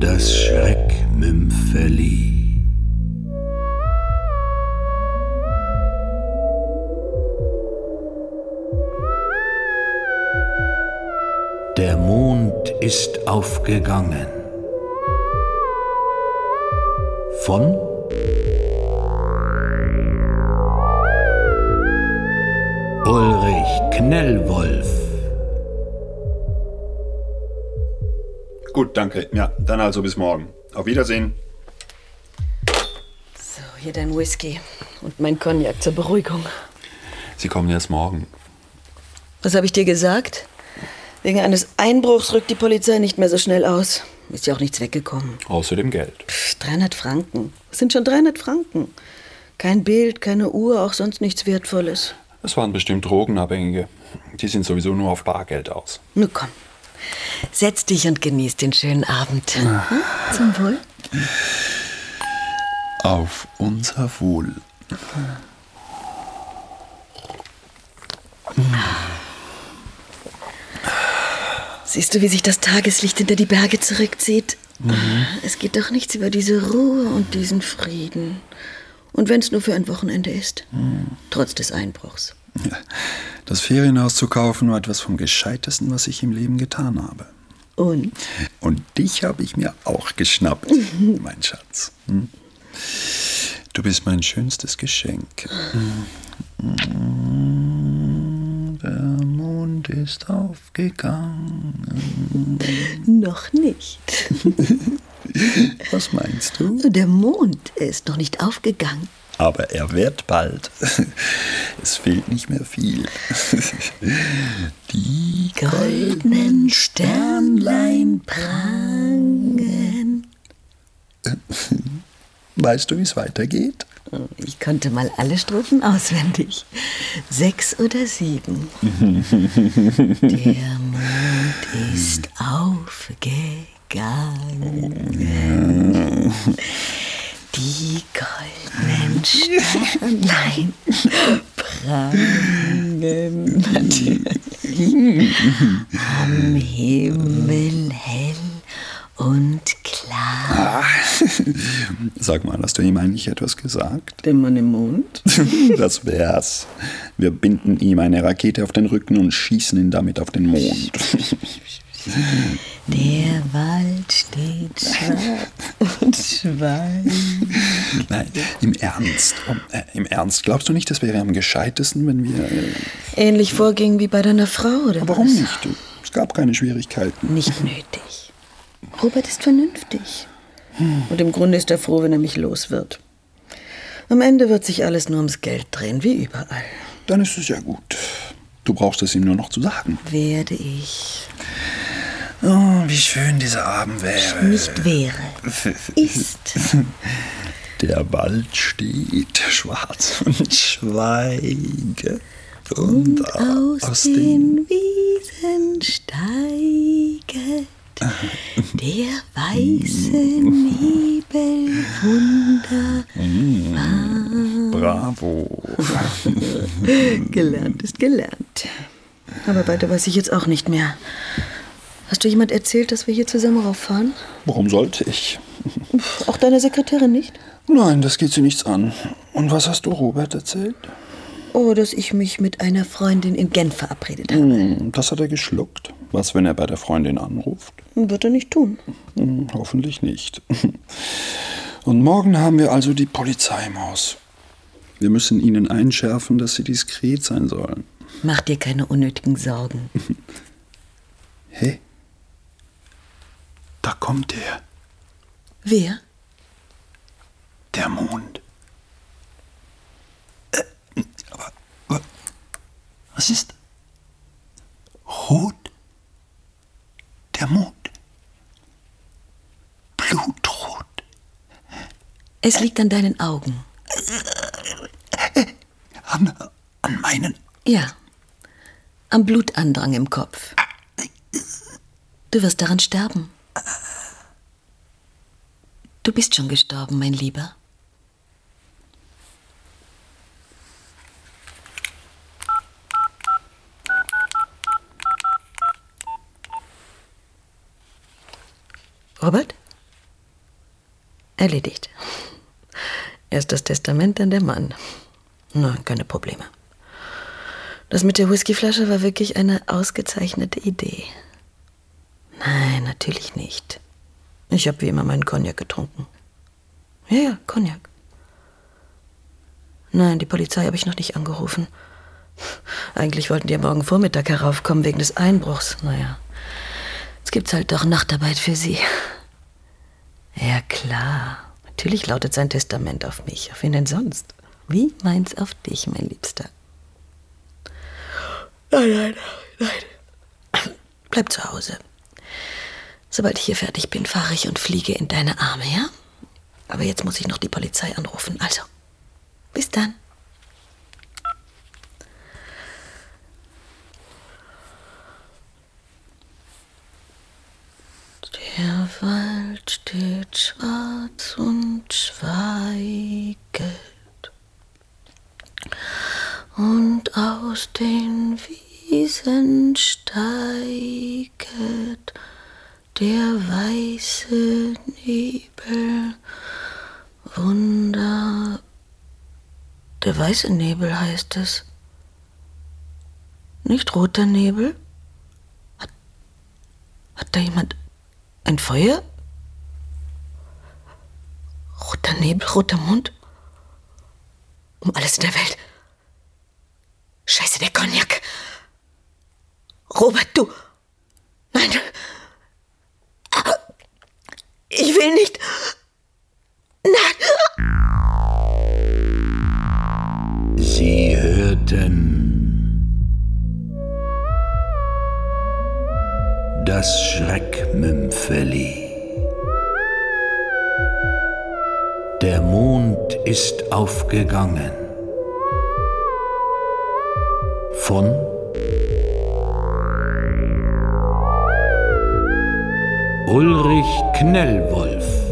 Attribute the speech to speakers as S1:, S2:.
S1: Das Schreckmümpfeli. Der Mond ist aufgegangen. Von Ulrich Knellwolf.
S2: Gut, danke. Ja, dann also bis morgen. Auf Wiedersehen.
S3: So, hier dein Whisky und mein Cognac zur Beruhigung.
S2: Sie kommen erst morgen.
S3: Was habe ich dir gesagt? Wegen eines Einbruchs rückt die Polizei nicht mehr so schnell aus. Ist ja auch nichts weggekommen.
S2: Außer dem Geld.
S3: Pff, 300 Franken. Was sind schon 300 Franken? Kein Bild, keine Uhr, auch sonst nichts Wertvolles.
S2: Es waren bestimmt Drogenabhängige. Die sind sowieso nur auf Bargeld aus.
S3: Nun komm. Setz dich und genieß den schönen Abend. Hm? Zum Wohl.
S2: Auf unser Wohl.
S3: Siehst du, wie sich das Tageslicht hinter die Berge zurückzieht? Es geht doch nichts über diese Ruhe und diesen Frieden. Und wenn es nur für ein Wochenende ist. Trotz des Einbruchs.
S4: Das Ferienhaus zu kaufen war etwas vom Gescheitesten, was ich im Leben getan habe.
S3: Und?
S4: Und dich habe ich mir auch geschnappt, mein Schatz. Hm? Du bist mein schönstes Geschenk. Der Mond ist aufgegangen.
S3: Noch nicht.
S4: Was meinst du?
S3: Der Mond ist noch nicht aufgegangen.
S4: Aber er wird bald. Es fehlt nicht mehr viel. Die
S3: Goldenen Sternlein prangen.
S4: Weißt du, wie es weitergeht?
S3: Ich konnte mal alle Strophen auswendig. Sechs oder sieben. Der Mond ist aufgegangen. Die goldenen Sternlein prangen am Himmel hell und klar.
S4: Sag mal, hast du ihm eigentlich etwas gesagt?
S3: Der Mann im Mond?
S4: Das wär's. Wir binden ihm eine Rakete auf den Rücken und schießen ihn damit auf den Mond.
S3: Der Wald steht schwarz und schweigt.
S4: Nein, im Ernst. Äh, Im Ernst. Glaubst du nicht, es wäre am gescheitesten, wenn wir. Äh,
S3: Ähnlich vorging wie bei deiner Frau, oder
S4: warum
S3: was?
S4: nicht? Es gab keine Schwierigkeiten.
S3: Nicht nötig. Robert ist vernünftig. Und im Grunde ist er froh, wenn er mich los wird. Am Ende wird sich alles nur ums Geld drehen, wie überall.
S4: Dann ist es ja gut. Du brauchst es ihm nur noch zu sagen.
S3: Werde ich.
S4: Oh, wie schön dieser Abend wäre.
S3: Nicht wäre. Ist.
S4: Der Wald steht schwarz und schweige. Und,
S3: Aus den Wiesen steiget der weiße Nebel wunderbar.
S4: Bravo.
S3: Gelernt ist gelernt. Aber weiter weiß ich jetzt auch nicht mehr. Hast du jemand erzählt, dass wir hier zusammen rauffahren?
S4: Warum sollte ich?
S3: Auch deiner Sekretärin nicht?
S4: Nein, das geht sie nichts an. Und was hast du Robert erzählt?
S3: Oh, dass ich mich mit einer Freundin in Genf verabredet habe.
S4: Hm, das hat er geschluckt. Was, wenn er bei der Freundin anruft?
S3: Wird er nicht tun.
S4: Hm, hoffentlich nicht. Und morgen haben wir also die Polizei im Haus. Wir müssen ihnen einschärfen, dass sie diskret sein sollen.
S3: Mach dir keine unnötigen Sorgen.
S4: Hey, da kommt er,
S3: Wer?
S4: der Mond. Äh, aber, aber, was ist? Rot? Der Mond. Blutrot.
S3: Es liegt an deinen Augen.
S4: An, an meinen.
S3: Ja. Am Blutandrang im Kopf. Du wirst daran sterben. Du bist schon gestorben, mein Lieber. Robert? Erledigt. Erst das Testament, dann der Mann. Na, keine Probleme. Das mit der Whiskyflasche war wirklich eine ausgezeichnete Idee. Nein, natürlich nicht. Ich habe wie immer meinen Cognac getrunken. Ja, ja, Cognac. Nein, die Polizei habe ich noch nicht angerufen. Eigentlich wollten die ja morgen Vormittag heraufkommen wegen des Einbruchs. Naja, jetzt gibt's halt doch Nachtarbeit für sie. Ja, klar. Natürlich lautet sein Testament auf mich. Auf wen denn sonst? Wie meins auf dich, mein Liebster? Nein, nein, nein. Bleib zu Hause. Sobald ich hier fertig bin, fahre ich und fliege in deine Arme, ja? Aber jetzt muss ich noch die Polizei anrufen. Also, bis dann. Der Wald steht schwarz und schweiget, und aus den Wiesen steiget der weiße Nebel. Wunder. Der weiße Nebel heißt es. Nicht roter Nebel? Hat, hat da jemand ein Feuer? Roter Nebel, roter Mund? Um alles in der Welt. Scheiße, der Cognac. Robert, du. Nein. Ich will nicht. Nein.
S1: Sie hörten das Schreckmümpfeli. Der Mond ist aufgegangen. Von Ulrich Knellwolf